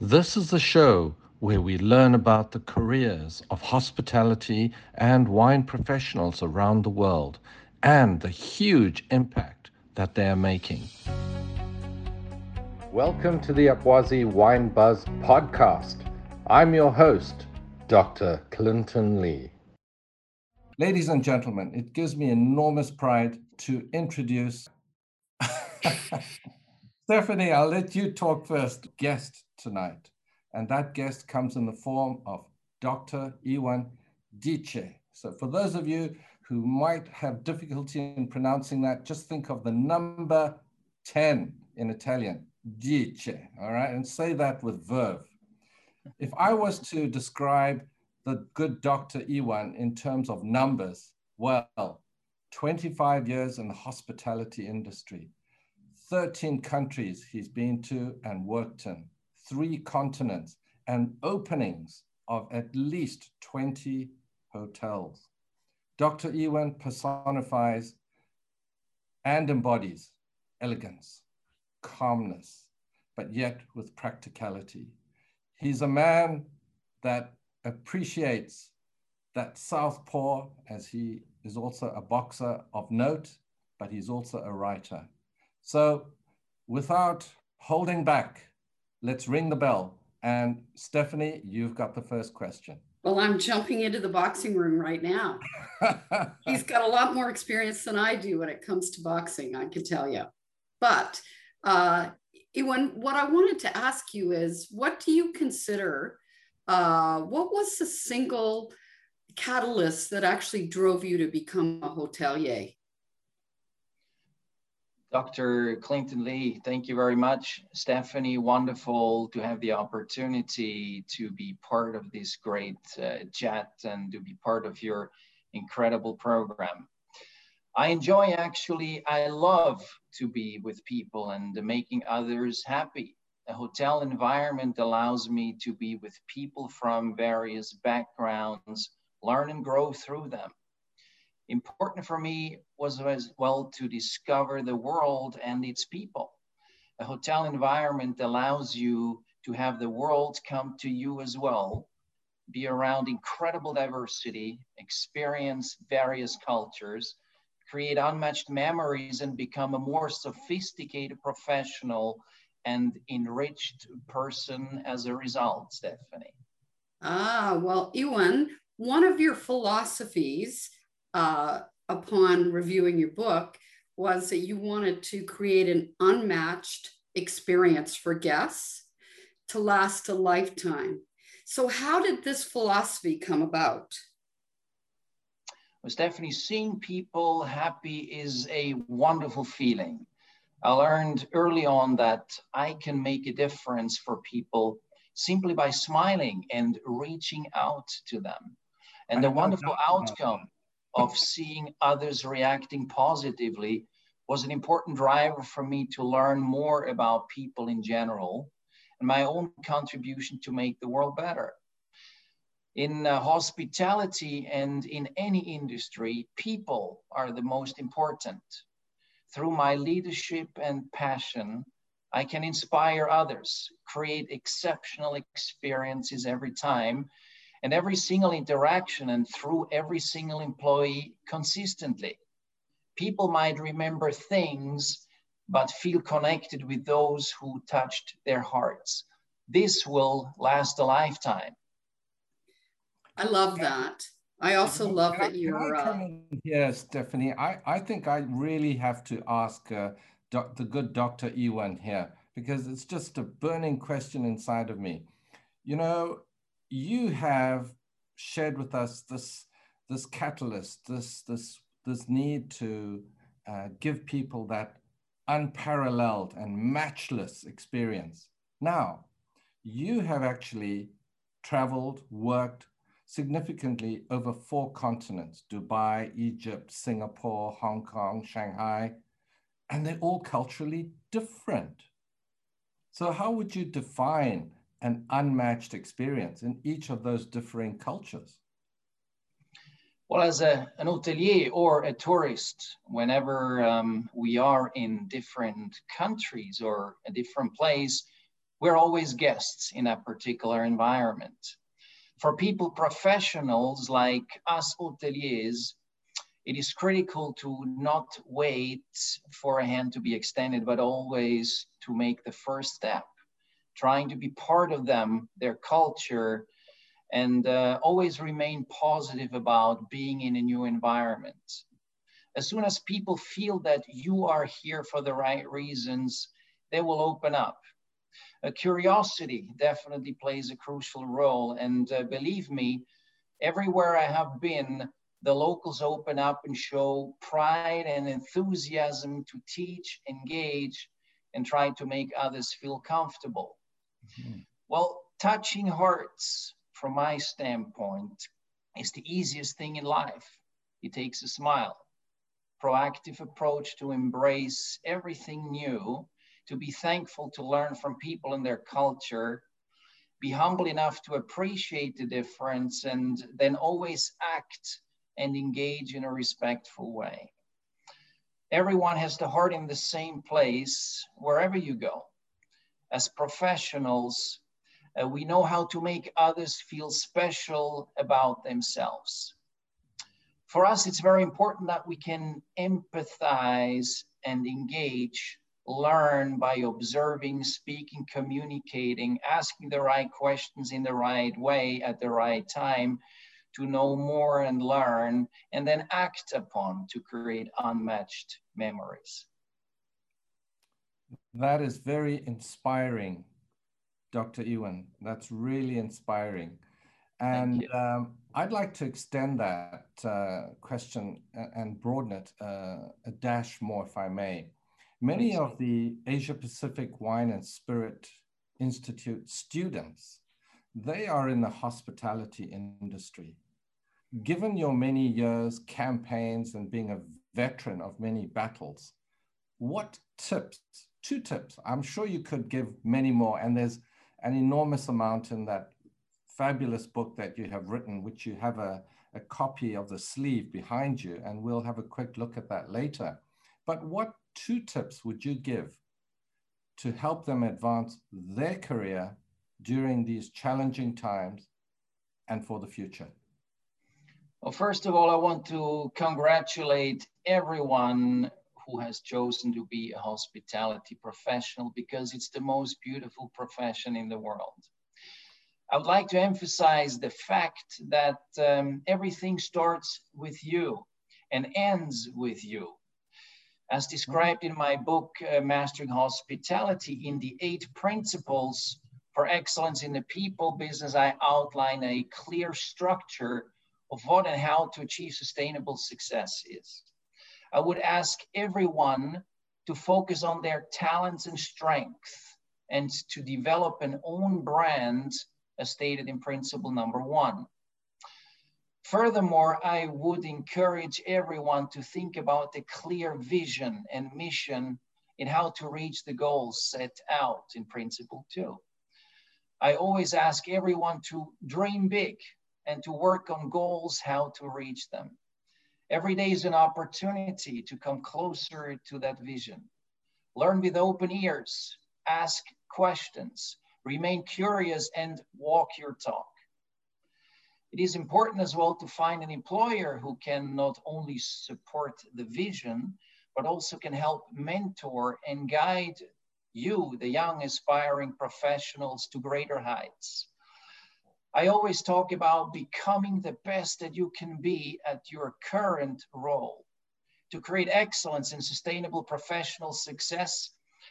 This is the show where we learn about the careers of hospitality and wine professionals around the world and the huge impact that they are making. Welcome to the APWASI Wine Buzz podcast. I'm your host, Dr. Clinton Lee. Ladies and gentlemen, it gives me enormous pride to introduce Stephanie. I'll let you talk first. Guest tonight. And that guest comes in the form of Dr. Iwan Dietschi. So for those of you who might have difficulty in pronouncing that, just think of the number 10 in Italian, dieci, all right? And say that with verve. If I was to describe the good Dr. Iwan in terms of numbers, well, 25 years in the hospitality industry, 13 countries he's been to and worked in, three continents and openings of at least 20 hotels. Dr. Iwan personifies and embodies elegance, calmness, but yet with practicality. He's a man that appreciates that southpaw as he is also a boxer of note, but he's also a writer. So without holding back, let's ring the bell. And Stephanie, you've got the first question. Well, I'm jumping into the boxing room right now. He's got a lot more experience than I do when it comes to boxing, I can tell you. But uh, Iwan, what I wanted to ask you is what do you consider, uh, what was the single catalyst that actually drove you to become a hotelier? Dr. Clinton Lee, thank you very much. Stephanie, wonderful to have the opportunity to be part of this great uh, chat and to be part of your incredible program. I enjoy actually, I love to be with people and making others happy. A hotel environment allows me to be with people from various backgrounds, learn and grow through them. Important for me was as well to discover the world and its people. A hotel environment allows you to have the world come to you as well, be around incredible diversity, experience various cultures, create unmatched memories, and become a more sophisticated professional and enriched person as a result, Stephanie. Ah, well, Iwan, one of your philosophies uh, upon reviewing your book was that you wanted to create an unmatched experience for guests to last a lifetime. So, how did this philosophy come about? Well, Stephanie, seeing people happy is a wonderful feeling. I learned early on that I can make a difference for people simply by smiling and reaching out to them. And the wonderful outcome of seeing others reacting positively was an important driver for me to learn more about people in general and my own contribution to make the world better. In uh, hospitality and in any industry, people are the most important. Through my leadership and passion, I can inspire others, create exceptional experiences every time, and every single interaction and through every single employee consistently. People might remember things, but feel connected with those who touched their hearts. This will last a lifetime. I love that. I also love that you're. Uh... Yes, Stephanie. I, I think I really have to ask uh, doc, the good Dr. Iwan here because it's just a burning question inside of me. You know, you have shared with us this this catalyst, this this this need to uh, give people that unparalleled and matchless experience. Now, you have actually traveled, worked significantly over four continents Dubai, Egypt, Singapore, Hong Kong, Shanghai, and they're all culturally different. So, how would you define an unmatched experience in each of those differing cultures? Well, as a, an hotelier or a tourist, whenever um, we are in different countries or a different place, We're always guests in a particular environment. For people professionals like us hoteliers, it is critical to not wait for a hand to be extended, but always to make the first step, trying to be part of them, their culture, and uh, always remain positive about being in a new environment. As soon as people feel that you are here for the right reasons, they will open up. Uh, curiosity definitely plays a crucial role. And uh, believe me, everywhere I have been, the locals open up and show pride and enthusiasm to teach, engage, and try to make others feel comfortable. Mm-hmm. Well, touching hearts, from my standpoint, is the easiest thing in life. It takes a smile, proactive approach to embrace everything new, to be thankful to learn from people and their culture, be humble enough to appreciate the difference, and then always act and engage in a respectful way. Everyone has the heart in the same place wherever you go. As professionals, uh, we know how to make others feel special about themselves. For us, it's very important that we can empathize and engage, learn by observing, speaking, communicating, asking the right questions in the right way at the right time to know more and learn, and then act upon to create unmatched memories. That is very inspiring Dr. Iwan. That's really inspiring. And um, I'd like to extend that uh, question and broaden it uh, a dash more, if I may. Many of the Asia Pacific Wine and Spirit Institute students, they are in the hospitality industry. Given your many years, campaigns, and being a veteran of many battles, what tips, two tips, I'm sure you could give many more, and there's an enormous amount in that fabulous book that you have written, which you have a, a copy of the sleeve behind you, and we'll have a quick look at that later. But what two tips would you give to help them advance their career during these challenging times and for the future? Well, first of all, I want to congratulate everyone who has chosen to be a hospitality professional because it's the most beautiful profession in the world. I would like to emphasize the fact that um, everything starts with you and ends with you. As described in my book, uh, Mastering Hospitality, in the eight principles for excellence in the people business, I outline a clear structure of what and how to achieve sustainable success is. I would ask everyone to focus on their talents and strengths and to develop an own brand as stated in principle number one. Furthermore, I would encourage everyone to think about a clear vision and mission in how to reach the goals set out in principle two. I always ask everyone to dream big and to work on goals, how to reach them. Every day is an opportunity to come closer to that vision. Learn with open ears, ask questions, remain curious, and walk your talk. It is important as well to find an employer who can not only support the vision, but also can help mentor and guide you, the young aspiring professionals, to greater heights. I always talk about becoming the best that you can be at your current role. To create excellence and sustainable professional success,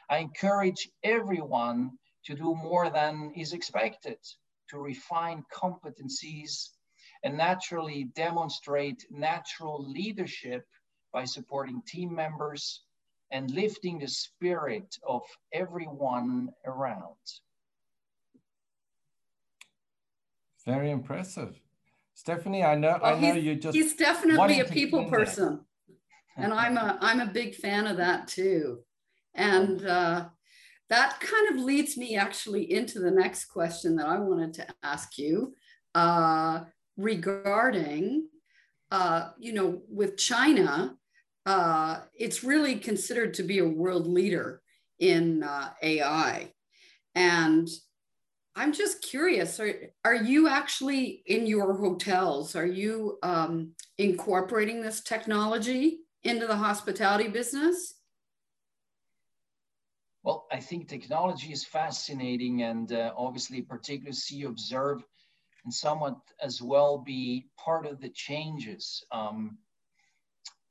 I encourage everyone to do more than is expected, to refine competencies and naturally demonstrate natural leadership by supporting team members and lifting the spirit of everyone around. Very impressive. Stephanie, I know well, I know you just He's definitely a people person. and I'm a I'm a big fan of that too. And uh, that kind of leads me actually into the next question that I wanted to ask you uh, regarding, uh, you know, with China, uh, it's really considered to be a world leader in uh, AI. And I'm just curious, are, are you actually in your hotels, are you um, incorporating this technology into the hospitality business? Well, I think technology is fascinating and uh, obviously particularly see, observe, and somewhat as well be part of the changes. Um,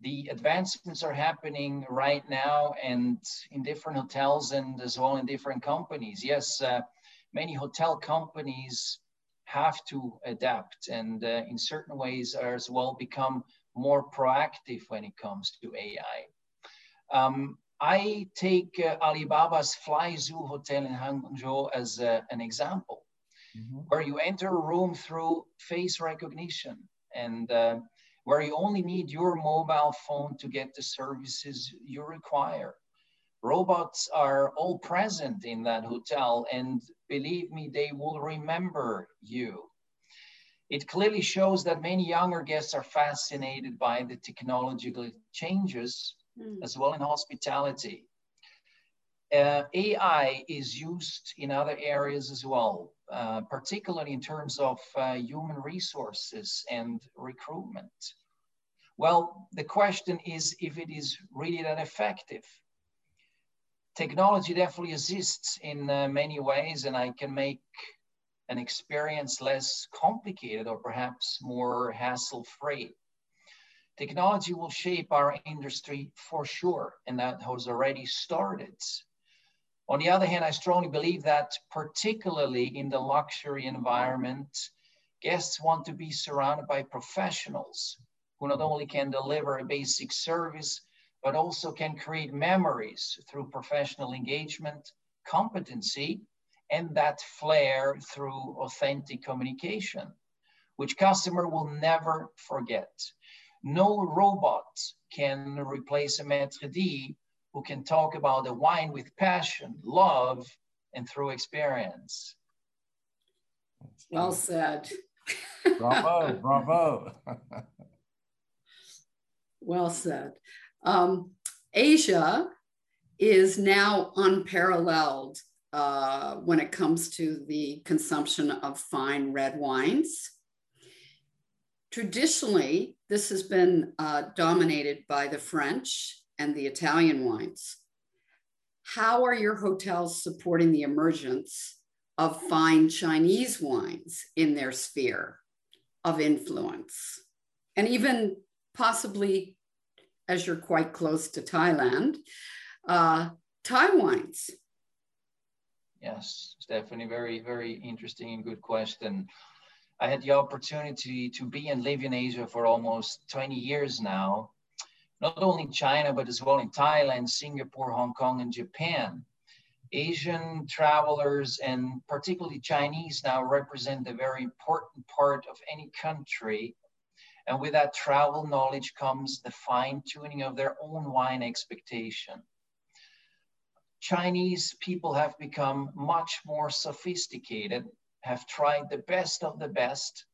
the advancements are happening right now and in different hotels and as well in different companies. Yes, uh, many hotel companies have to adapt and uh, in certain ways are as well become more proactive when it comes to AI. Um, I take uh, Alibaba's FlyZoo Hotel in Hangzhou as uh, an example, mm-hmm. where you enter a room through face recognition and uh, where you only need your mobile phone to get the services you require. Robots are all present in that hotel, and believe me, they will remember you. It clearly shows that many younger guests are fascinated by the technological changes mm. as well in hospitality. Uh, AI is used in other areas as well, uh, particularly in terms of uh, human resources and recruitment. Well, the question is if it is really that effective. Technology definitely assists in uh, many ways, and I can make an experience less complicated or perhaps more hassle free. Technology will shape our industry for sure, and that has already started. On the other hand, I strongly believe that, particularly in the luxury environment, guests want to be surrounded by professionals who not only can deliver a basic service, but also can create memories through professional engagement, competency, and that flair through authentic communication, which customer will never forget. No robot can replace a maître d' who can talk about a wine with passion, love, and through experience. Well said. bravo, bravo. well said. Um, Asia is now unparalleled uh, when it comes to the consumption of fine red wines. Traditionally, this has been uh, dominated by the French and the Italian wines. How are your hotels supporting the emergence of fine Chinese wines in their sphere of influence? And even possibly, as you're quite close to Thailand, uh, Thai wines. Yes, Stephanie, very, very interesting and good question. I had the opportunity to be and live in Asia for almost 20 years now, not only in China, but as well in Thailand, Singapore, Hong Kong, and Japan. Asian travelers and particularly Chinese now represent a very important part of any country. And with that travel knowledge comes the fine tuning of their own wine expectation. Chinese people have become much more sophisticated have tried the best of the best,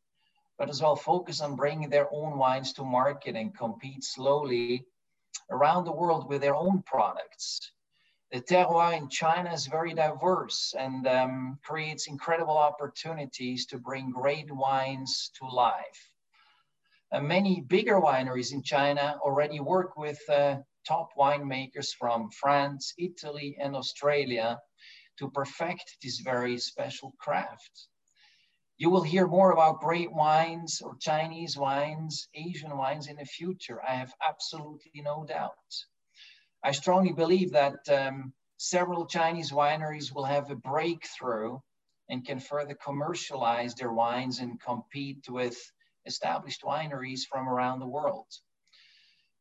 but as well focus on bringing their own wines to market and compete slowly around the world with their own products. The terroir in China is very diverse and um, creates incredible opportunities to bring great wines to life. Uh, many bigger wineries in China already work with uh, top winemakers from France, Italy, and Australia to perfect this very special craft. You will hear more about great wines or Chinese wines, Asian wines in the future. I have absolutely no doubt. I strongly believe that um, several Chinese wineries will have a breakthrough and can further commercialize their wines and compete with established wineries from around the world.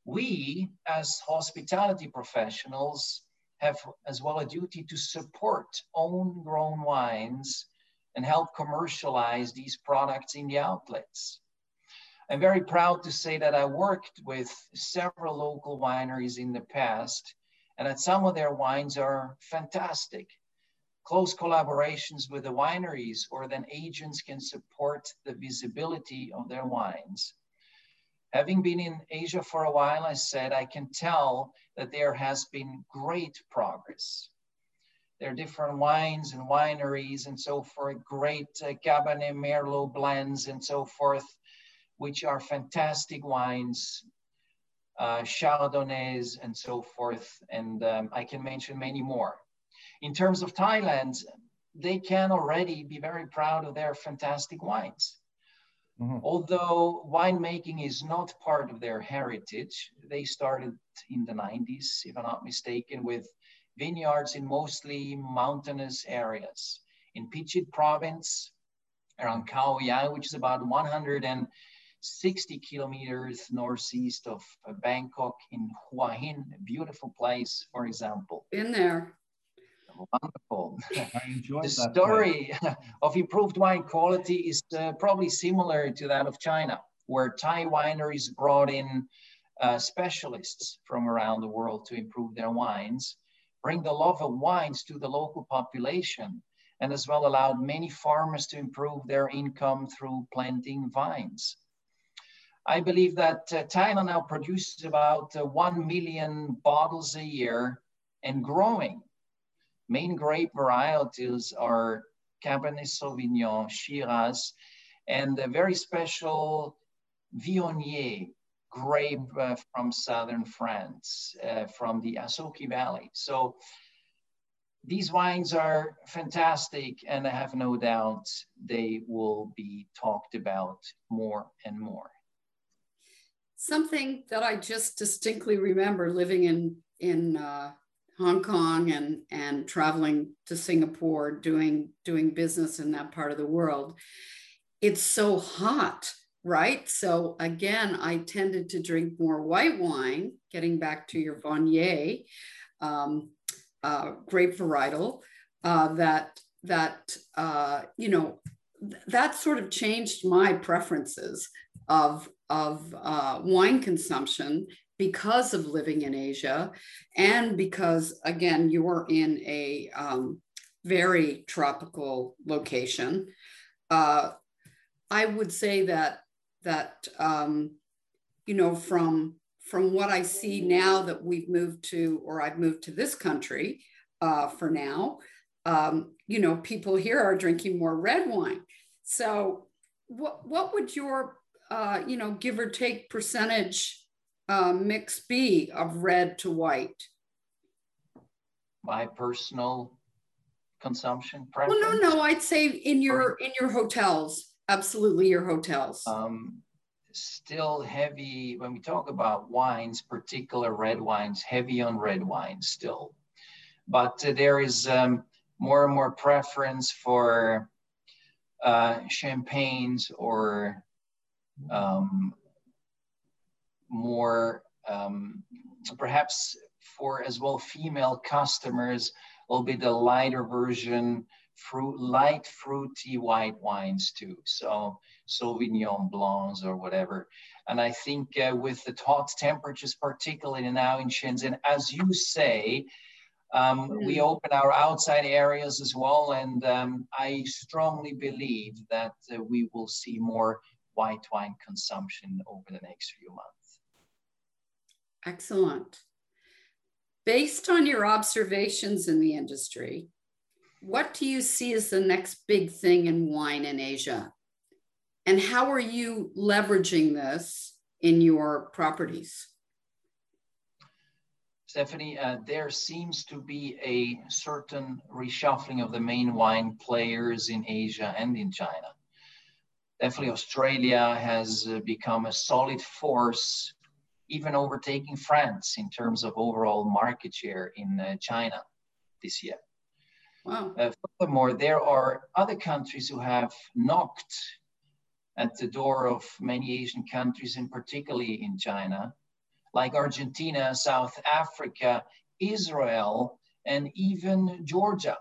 We, as hospitality professionals, have as well a duty to support own grown wines and help commercialize these products in the outlets. I'm very proud to say that I worked with several local wineries in the past and that some of their wines are fantastic. Close collaborations with the wineries or then agents can support the visibility of their wines. Having been in Asia for a while, I said I can tell that there has been great progress. There are different wines and wineries and so forth, great uh, Cabernet Merlot blends and so forth, which are fantastic wines, uh, Chardonnays and so forth. And um, I can mention many more. In terms of Thailand, they can already be very proud of their fantastic wines. Mm-hmm. Although winemaking is not part of their heritage, they started in the 90s, if I'm not mistaken, with vineyards in mostly mountainous areas. In Phichit province, around Khao Yai, which is about 160 kilometers northeast of Bangkok, in Hua Hin, a beautiful place, for example. In there. Wonderful. the story of improved wine quality is uh, probably similar to that of China, where Thai wineries brought in uh, specialists from around the world to improve their wines, bring the love of wines to the local population, and as well allowed many farmers to improve their income through planting vines. I believe that uh, Thailand now produces about uh, 1 million bottles a year and growing Main grape varieties are Cabernet Sauvignon, Shiraz, and a very special Viognier grape uh, from southern France, uh, from the Asoki Valley. So these wines are fantastic, and I have no doubt they will be talked about more and more. Something that I just distinctly remember living in in uh, Hong Kong and and traveling to Singapore, doing doing business in that part of the world. It's so hot, right? So again, I tended to drink more white wine. Getting back to your Viognier, um, uh, grape varietal, uh, that that uh, you know that sort of changed my preferences of of uh, wine consumption because of living in Asia and because, again, you're in a um, very tropical location. Uh, I would say that that um, you know from from what I see now that we've moved to or I've moved to this country uh, for now, um, you know, people here are drinking more red wine. So, what what would your uh, you know give or take percentage uh, mix be of red to white? My personal consumption preference. Well, no, no. I'd say in your in your hotels, absolutely your hotels. Um, still heavy when we talk about wines, particular red wines, heavy on red wines still. But uh, there is um, more and more preference for uh, champagnes or um, more um, perhaps for as well female customers will be the lighter version fruit light fruity white wines too so sauvignon blancs or whatever. And i think uh, with the hot temperatures particularly now in shenzhen as you say um, we open our outside areas as well and um, i strongly believe that uh, we will see more white wine consumption over the next few months Excellent. Based on your observations in the industry, what do you see as the next big thing in wine in Asia? And how are you leveraging this in your properties? Stephanie, uh, there seems to be a certain reshuffling of the main wine players in Asia and in China. Definitely, Australia has uh, become a solid force even overtaking France in terms of overall market share in uh, China this year. Wow. Uh, furthermore, there are other countries who have knocked at the door of many Asian countries, and particularly in China, like Argentina, South Africa, Israel, and even Georgia.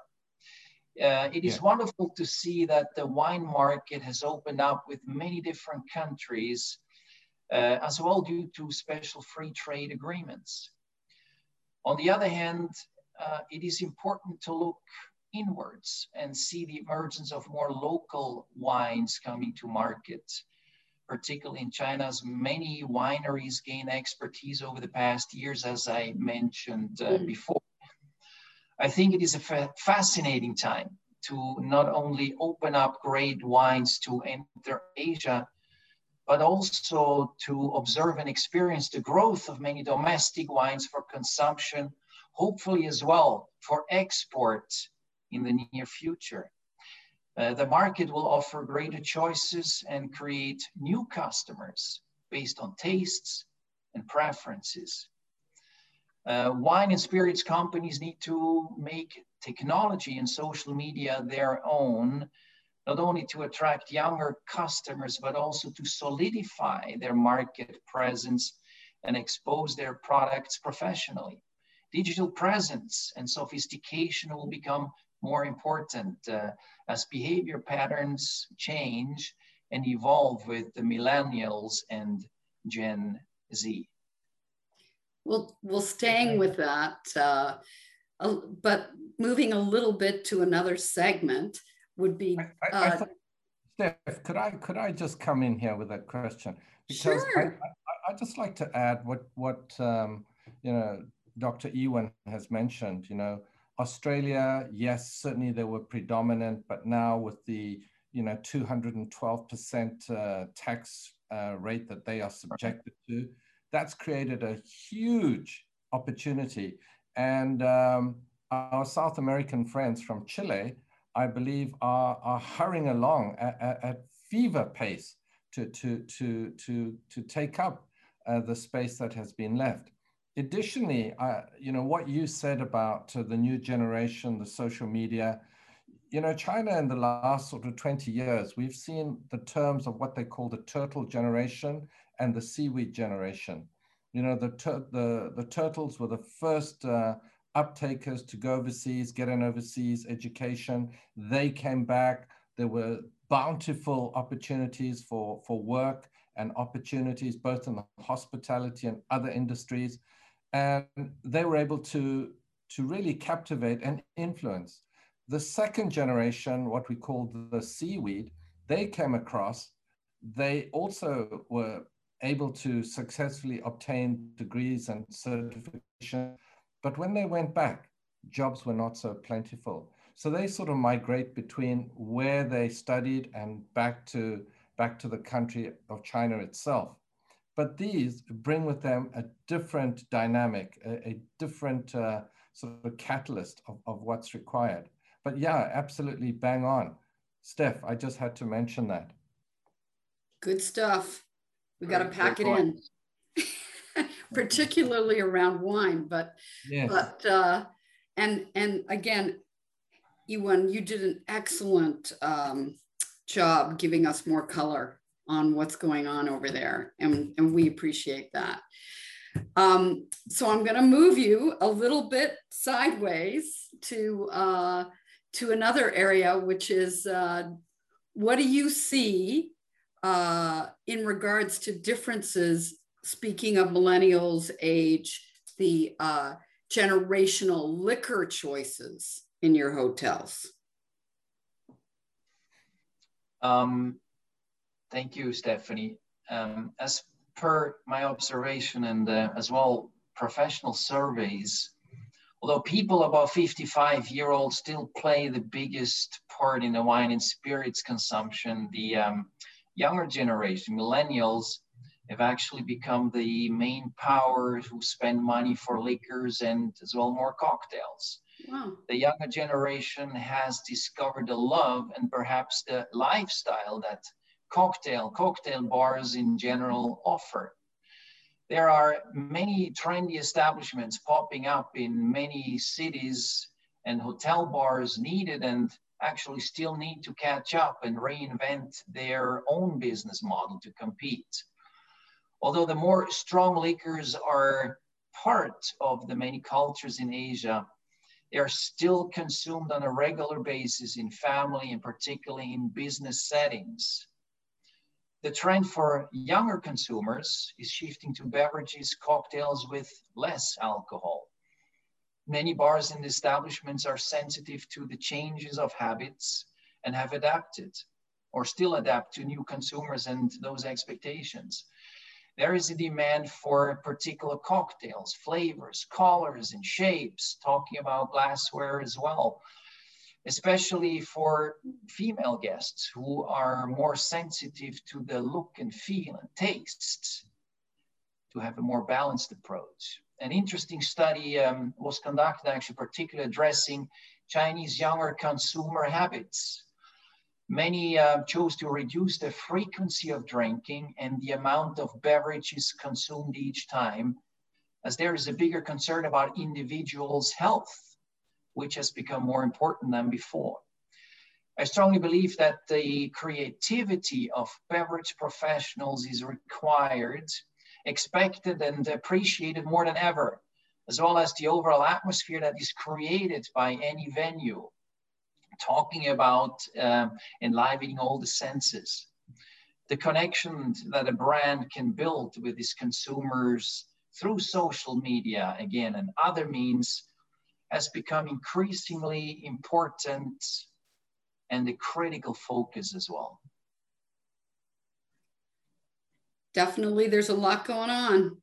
Uh, it is yeah. wonderful to see that the wine market has opened up with many different countries uh, as well due to special free trade agreements. On the other hand, uh, it is important to look inwards and see the emergence of more local wines coming to market, particularly in China's many wineries gain expertise over the past years, as I mentioned uh, mm. before. I think it is a fa fascinating time to not only open up great wines to enter Asia, but also to observe and experience the growth of many domestic wines for consumption, hopefully as well for export in the near future. Uh, the market will offer greater choices and create new customers based on tastes and preferences. Uh, wine and spirits companies need to make technology and social media their own, not only to attract younger customers, but also to solidify their market presence and expose their products professionally. Digital presence and sophistication will become more important uh, as behavior patterns change and evolve with the millennials and Gen Z. Well, well, staying with that, uh, but moving a little bit to another segment would be. I, I, uh, I Steph, could I could I just come in here with a question? Because sure. I, I, just like to add what what um, you know Dr. Iwan has mentioned. You know, Australia, yes, certainly they were predominant, but now with the you know 212% uh, tax uh, rate that they are subjected to, that's created a huge opportunity. And um, our South American friends from Chile, I believe, are, are hurrying along at, at, at fever pace to, to, to, to, to take up uh, the space that has been left. Additionally, uh, you know, what you said about uh, the new generation, the social media, you know, China in the last sort of 20 years, we've seen the terms of what they call the turtle generation and the seaweed generation. You know, the, the, the turtles were the first uh, uptakers to go overseas, get an overseas education. They came back. There were bountiful opportunities for, for work and opportunities both in the hospitality and other industries. And they were able to, to really captivate and influence. The second generation, what we call the seaweed, they came across. They also were able to successfully obtain degrees and certification. But when they went back, jobs were not so plentiful. So they sort of migrate between where they studied and back to back to the country of China itself. But these bring with them a different dynamic, a, a different uh, sort of a catalyst of, of what's required. But yeah, absolutely bang on. Steph, I just had to mention that. Good stuff. We got to pack it in, particularly around wine. But yes. but uh, and and again, Iwan, you did an excellent um, job giving us more color on what's going on over there, and and we appreciate that. Um, so I'm going to move you a little bit sideways to uh, to another area, which is uh, what do you see uh, in regards to differences, speaking of millennials' age, the uh, generational liquor choices in your hotels? Um, thank you, Stephanie. Um, as per my observation and uh, as well professional surveys, although people above 55 year old still play the biggest part in the wine and spirits consumption, the um, younger generation, millennials, have actually become the main powers who spend money for liquors and as well more cocktails. Wow. The younger generation has discovered the love and perhaps the lifestyle that cocktail, cocktail bars in general offer. There are many trendy establishments popping up in many cities and hotel bars needed and actually still need to catch up and reinvent their own business model to compete. Although the more strong liquors are part of the many cultures in Asia, they are still consumed on a regular basis in family and particularly in business settings. The trend for younger consumers is shifting to beverages, cocktails with less alcohol. Many bars and establishments are sensitive to the changes of habits and have adapted or still adapt to new consumers and those expectations. There is a demand for particular cocktails, flavors, colors, and shapes, talking about glassware as well, especially for female guests who are more sensitive to the look and feel and tastes to have a more balanced approach. An interesting study um, was conducted actually particularly addressing Chinese younger consumer habits Many uh, chose to reduce the frequency of drinking and the amount of beverages consumed each time, as there is a bigger concern about individuals' health, which has become more important than before. I strongly believe that the creativity of beverage professionals is required, expected, and appreciated more than ever, as well as the overall atmosphere that is created by any venue talking about um, enlivening all the senses. The connection that a brand can build with its consumers through social media, again, and other means has become increasingly important and a critical focus as well. Definitely, there's a lot going on.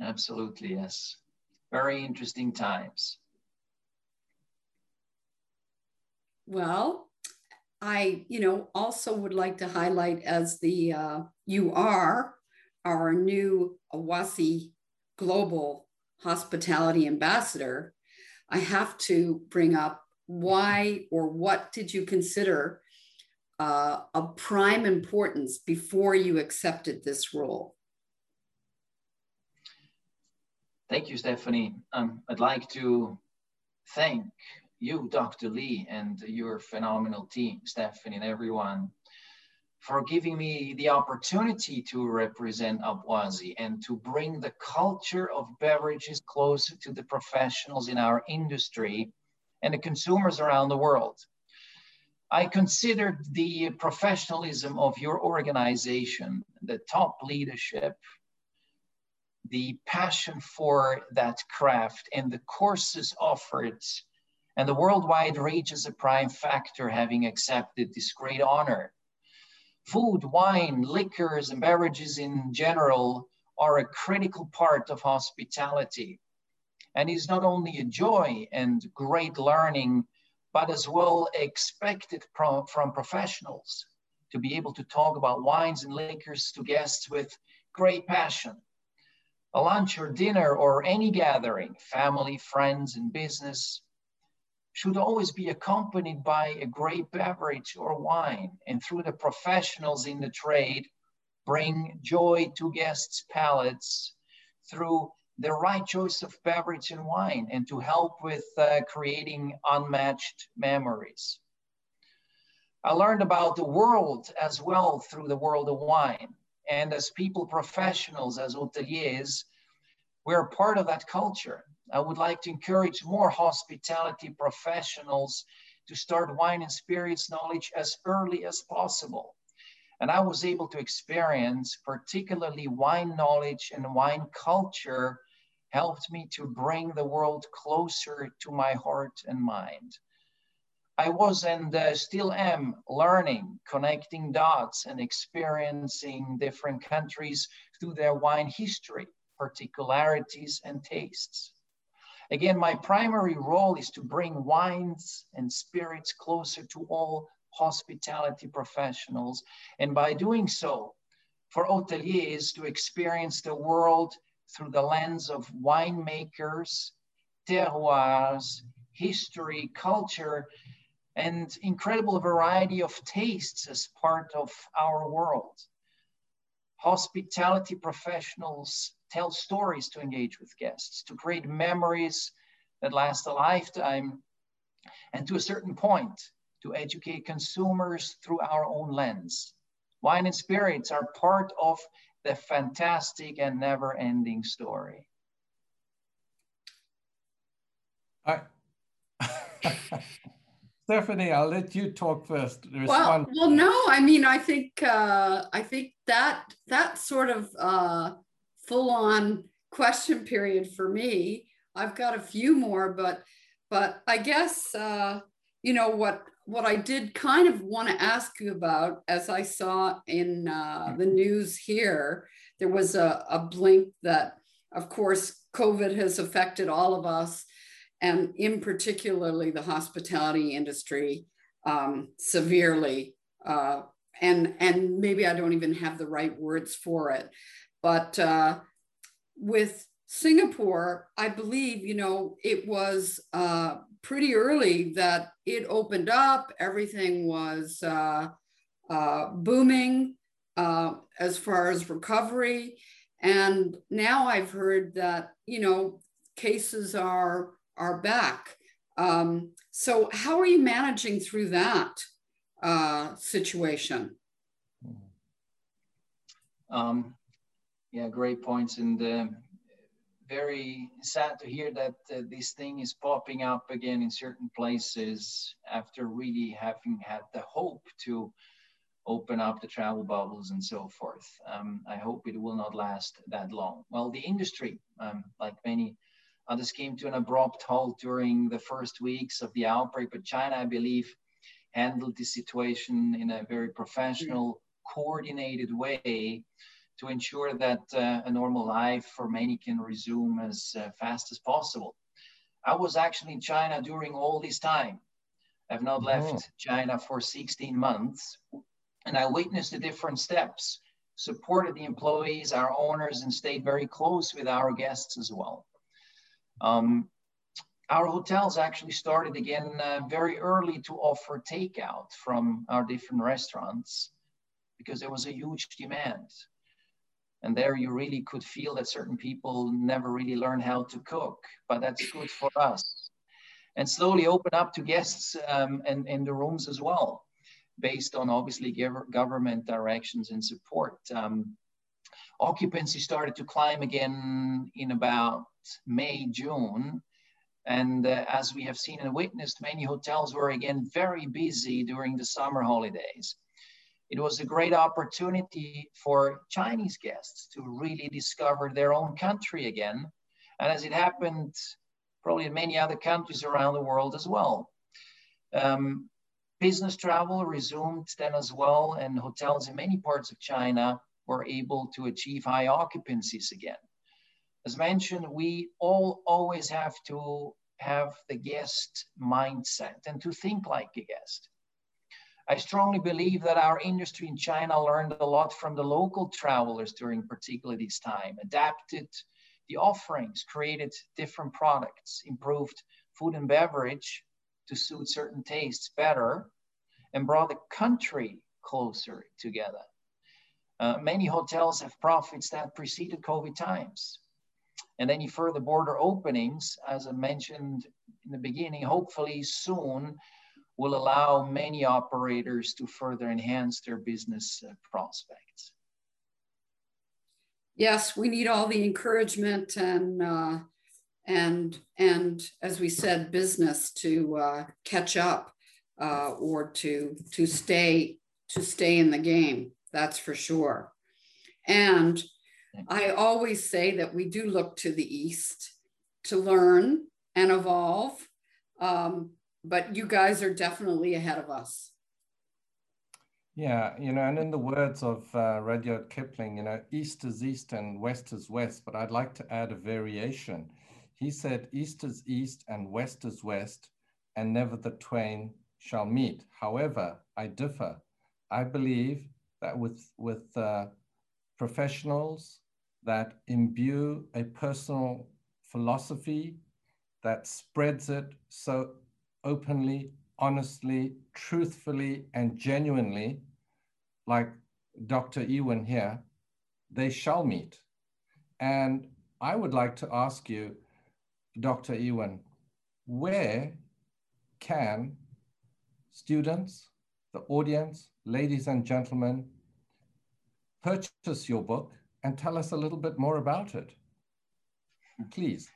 Absolutely, yes. Very interesting times. Well, I, you know, also would like to highlight as the uh, you are our new APWASI Global Hospitality Ambassador. I have to bring up why or what did you consider uh, of prime importance before you accepted this role? Thank you, Stephanie. Um, I'd like to thank you, Dr. Lee, and your phenomenal team, Stephanie, and everyone, for giving me the opportunity to represent APWASI and to bring the culture of beverages closer to the professionals in our industry and the consumers around the world. I considered the professionalism of your organization, the top leadership, the passion for that craft, and the courses offered and the worldwide reach is a prime factor having accepted this great honor. Food, wine, liquors, and beverages in general are a critical part of hospitality. And is not only a joy and great learning, but as well expected from, from professionals to be able to talk about wines and liquors to guests with great passion. A lunch or dinner or any gathering, family, friends, and business, should always be accompanied by a great beverage or wine, and through the professionals in the trade, bring joy to guests' palates through the right choice of beverage and wine, and to help with uh, creating unmatched memories. I learned about the world as well through the world of wine. And as people professionals, as hoteliers, we're part of that culture. I would like to encourage more hospitality professionals to start wine and spirits knowledge as early as possible. And I was able to experience, particularly wine knowledge and wine culture, helped me to bring the world closer to my heart and mind. I was and uh, still am learning, connecting dots, and experiencing different countries through their wine history, particularities, and tastes. Again, my primary role is to bring wines and spirits closer to all hospitality professionals. And by doing so, for hoteliers to experience the world through the lens of winemakers, terroirs, history, culture, and incredible variety of tastes as part of our world. Hospitality professionals tell stories to engage with guests, to create memories that last a lifetime, and to a certain point, to educate consumers through our own lens. Wine and spirits are part of the fantastic and never ending story. I, Stephanie, I'll let you talk first. Well, well, no, I mean, I think uh, I think that that sort of uh, full on question period for me. I've got a few more, but but I guess uh, you know what what I did kind of want to ask you about, as I saw in uh, the news here, there was a, a blink that, of course, COVID has affected all of us, and in particularly the hospitality industry um, severely. Uh, and and maybe I don't even have the right words for it, but uh, with Singapore, I believe you know it was uh, pretty early that it opened up. Everything was uh, uh, booming uh, as far as recovery. And now I've heard that, you know, cases are, are back. Um, so how are you managing through that uh, situation? Um, yeah, great points. And uh, very sad to hear that uh, this thing is popping up again in certain places after really having had the hope to open up the travel bubbles and so forth. Um, I hope it will not last that long. Well, the industry, um, like many others, came to an abrupt halt during the first weeks of the outbreak, but China, I believe, handled the situation in a very professional, coordinated way to ensure that uh, a normal life for many can resume as uh, fast as possible. I was actually in China during all this time. I've not oh. left China for 16 months, and I witnessed the different steps, supported the employees, our owners, and stayed very close with our guests as well. Um, our hotels actually started again uh, very early to offer takeout from our different restaurants because there was a huge demand. And there you really could feel that certain people never really learn how to cook, but that's good for us. And slowly open up to guests um, and in the rooms as well, based on obviously government directions and support. Um, occupancy started to climb again in about May, June. And uh, as we have seen and witnessed, many hotels were again very busy during the summer holidays it was a great opportunity for Chinese guests to really discover their own country again. And as it happened, probably in many other countries around the world as well. Um, business travel resumed then as well, and hotels in many parts of China were able to achieve high occupancies again. As mentioned, we all always have to have the guest mindset and to think like a guest. I strongly believe that our industry in China learned a lot from the local travelers during particularly this time, adapted the offerings, created different products, improved food and beverage to suit certain tastes better, and brought the country closer together. Uh, many hotels have profits that preceded COVID times. And any further border openings, as I mentioned in the beginning, hopefully soon will allow many operators to further enhance their business uh, prospects. Yes, we need all the encouragement and uh, and and as we said, business to uh, catch up uh, or to to stay to stay in the game. That's for sure. And I always say that we do look to the east to learn and evolve. Um, but you guys are definitely ahead of us. Yeah, you know, and in the words of uh, Rudyard Kipling, you know, east is east and west is west, but I'd like to add a variation. He said, east is east and west is west, and never the twain shall meet. However, I differ. I believe that with, with uh, professionals that imbue a personal philosophy that spreads it so openly, honestly, truthfully, and genuinely, like Dr. Iwan here, they shall meet. And I would like to ask you, Dr. Iwan, where can students, the audience, ladies and gentlemen, purchase your book and tell us a little bit more about it? Please.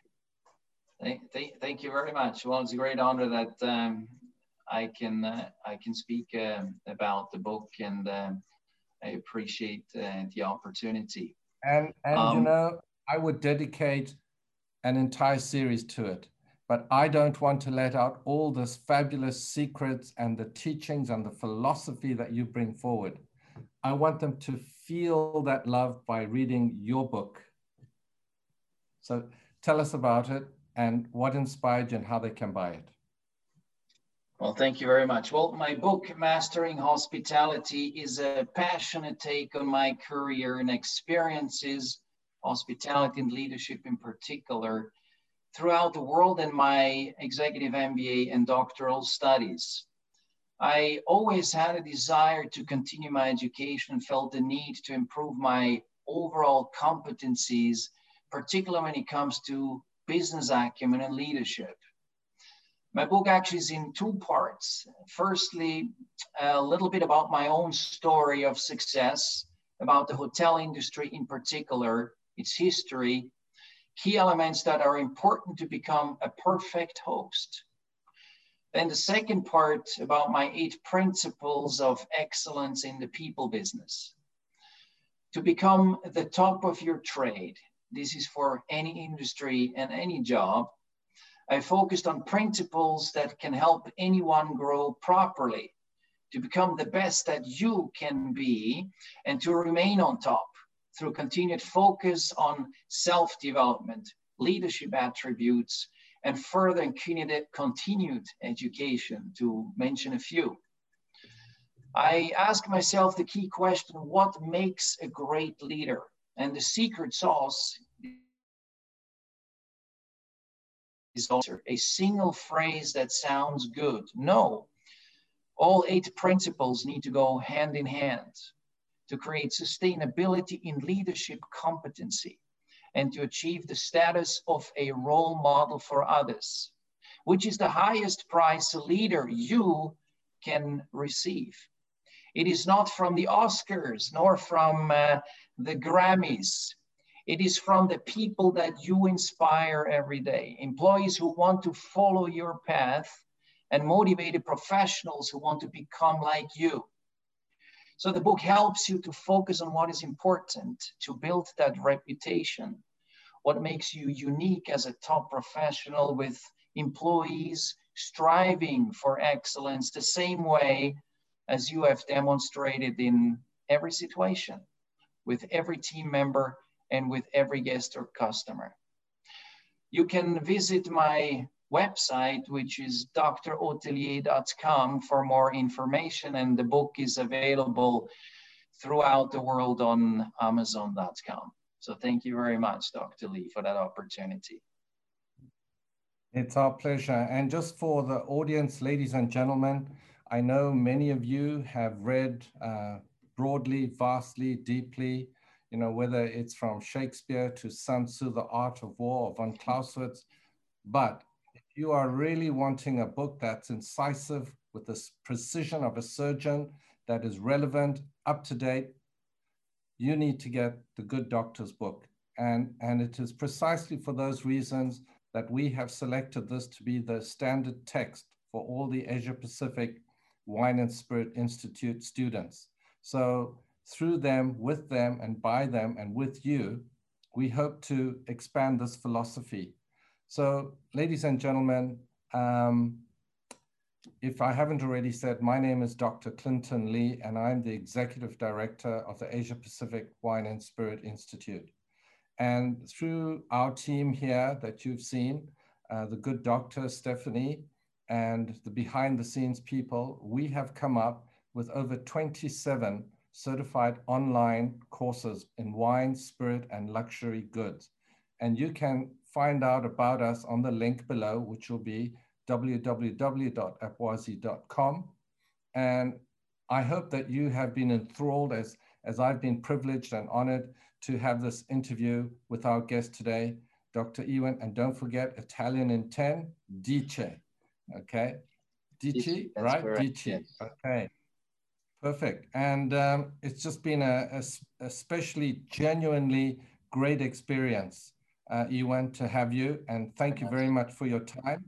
Thank, thank, thank you very much. Well, it's a great honor that um, I can uh, I can speak uh, about the book, and uh, I appreciate uh, the opportunity. And and um, you know, I would dedicate an entire series to it but I don't want to let out all this fabulous secrets and the teachings and the philosophy that you bring forward. I want them to feel that love by reading your book. So tell us about it and what inspired you and how they can buy it. Well, thank you very much. Well, my book, Mastering Hospitality, is a passionate take on my career and experiences, hospitality and leadership in particular, throughout the world and my executive MBA and doctoral studies. I always had a desire to continue my education felt the need to improve my overall competencies, particularly when it comes to business acumen and leadership. My book actually is in two parts. Firstly, a little bit about my own story of success, about the hotel industry in particular, its history, key elements that are important to become a perfect host. Then the second part about my eight principles of excellence in the people business. To become the top of your trade, this is for any industry and any job, I focused on principles that can help anyone grow properly, to become the best that you can be, and to remain on top through continued focus on self development, leadership attributes, and further continued education, to mention a few. I ask myself the key question what makes a great leader? And the secret sauce is also a single phrase that sounds good. No, all eight principles need to go hand in hand to create sustainability in leadership competency and to achieve the status of a role model for others, which is the highest prize a leader you can receive. It is not from the Oscars nor from uh, the Grammys. It is from the people that you inspire every day, employees who want to follow your path and motivated professionals who want to become like you. So the book helps you to focus on what is important to build that reputation, what makes you unique as a top professional with employees striving for excellence the same way as you have demonstrated in every situation with every team member and with every guest or customer. You can visit my website, which is drhotelier.com for more information. And the book is available throughout the world on amazon.com. So thank you very much, Dr. Lee, for that opportunity. It's our pleasure. And just for the audience, ladies and gentlemen, I know many of you have read uh, broadly, vastly, deeply, you know, whether it's from Shakespeare to Sun Tzu, The Art of War, or von Clausewitz. But you are really wanting a book that's incisive with the precision of a surgeon, that is relevant, up to date, you need to get the Good Doctor's book. And, and it is precisely for those reasons that we have selected this to be the standard text for all the Asia Pacific Wine and Spirit Institute students. So through them, with them, and by them, and with you, we hope to expand this philosophy. So, ladies and gentlemen, um, if I haven't already said, my name is Dr. Clinton Lee, and I'm the Executive Director of the Asia Pacific Wine and Spirit Institute. And through our team here that you've seen, uh, the good doctor, Stephanie, and the behind the scenes people, we have come up with over 27 certified online courses in wine, spirit, and luxury goods. And you can find out about us on the link below, which will be www.apwasi.com. And I hope that you have been enthralled as, as I've been privileged and honored to have this interview with our guest today, Dr. Iwan. And don't forget Italian in 10, dieci, okay? dieci, right? dieci, yes. okay. Perfect. And um, it's just been a, a, especially genuinely great experience, uh, Iwan, to have you. And thank you very much for your time.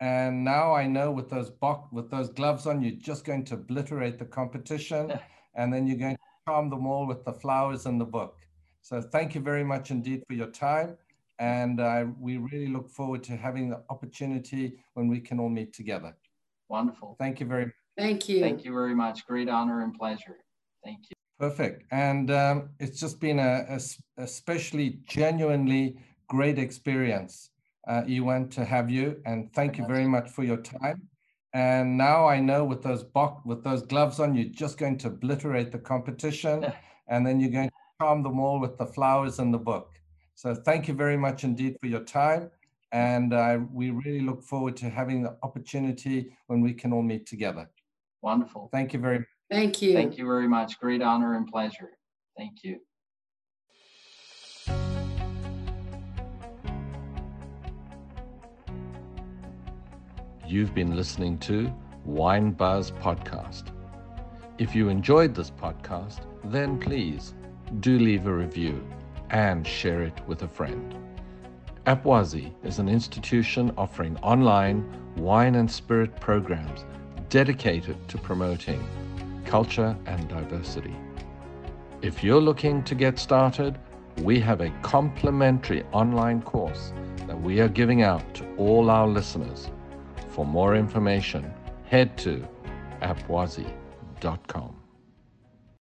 And now I know with those box, with those gloves on, you're just going to obliterate the competition, and then you're going to charm them all with the flowers and the book. So thank you very much indeed for your time. And uh, we really look forward to having the opportunity when we can all meet together. Wonderful. Thank you very much. Thank you. Thank you very much. Great honor and pleasure. Thank you. Perfect. And um, it's just been a, a, especially genuinely great experience, uh, Iwan, to have you. And thank you very much for your time. And now I know with those box, with those gloves on, you're just going to obliterate the competition, and then you're going to charm them all with the flowers and the book. So thank you very much indeed for your time. And uh, we really look forward to having the opportunity when we can all meet together. Wonderful. Thank you very much. Thank you. Thank you very much. Great honor and pleasure. Thank you. You've been listening to Wine Buzz Podcast. If you enjoyed this podcast, then please do leave a review and share it with a friend. APWASI is an institution offering online wine and spirit programs dedicated to promoting culture and diversity. If you're looking to get started, we have a complimentary online course that we are giving out to all our listeners. For more information, head to apwasi.com.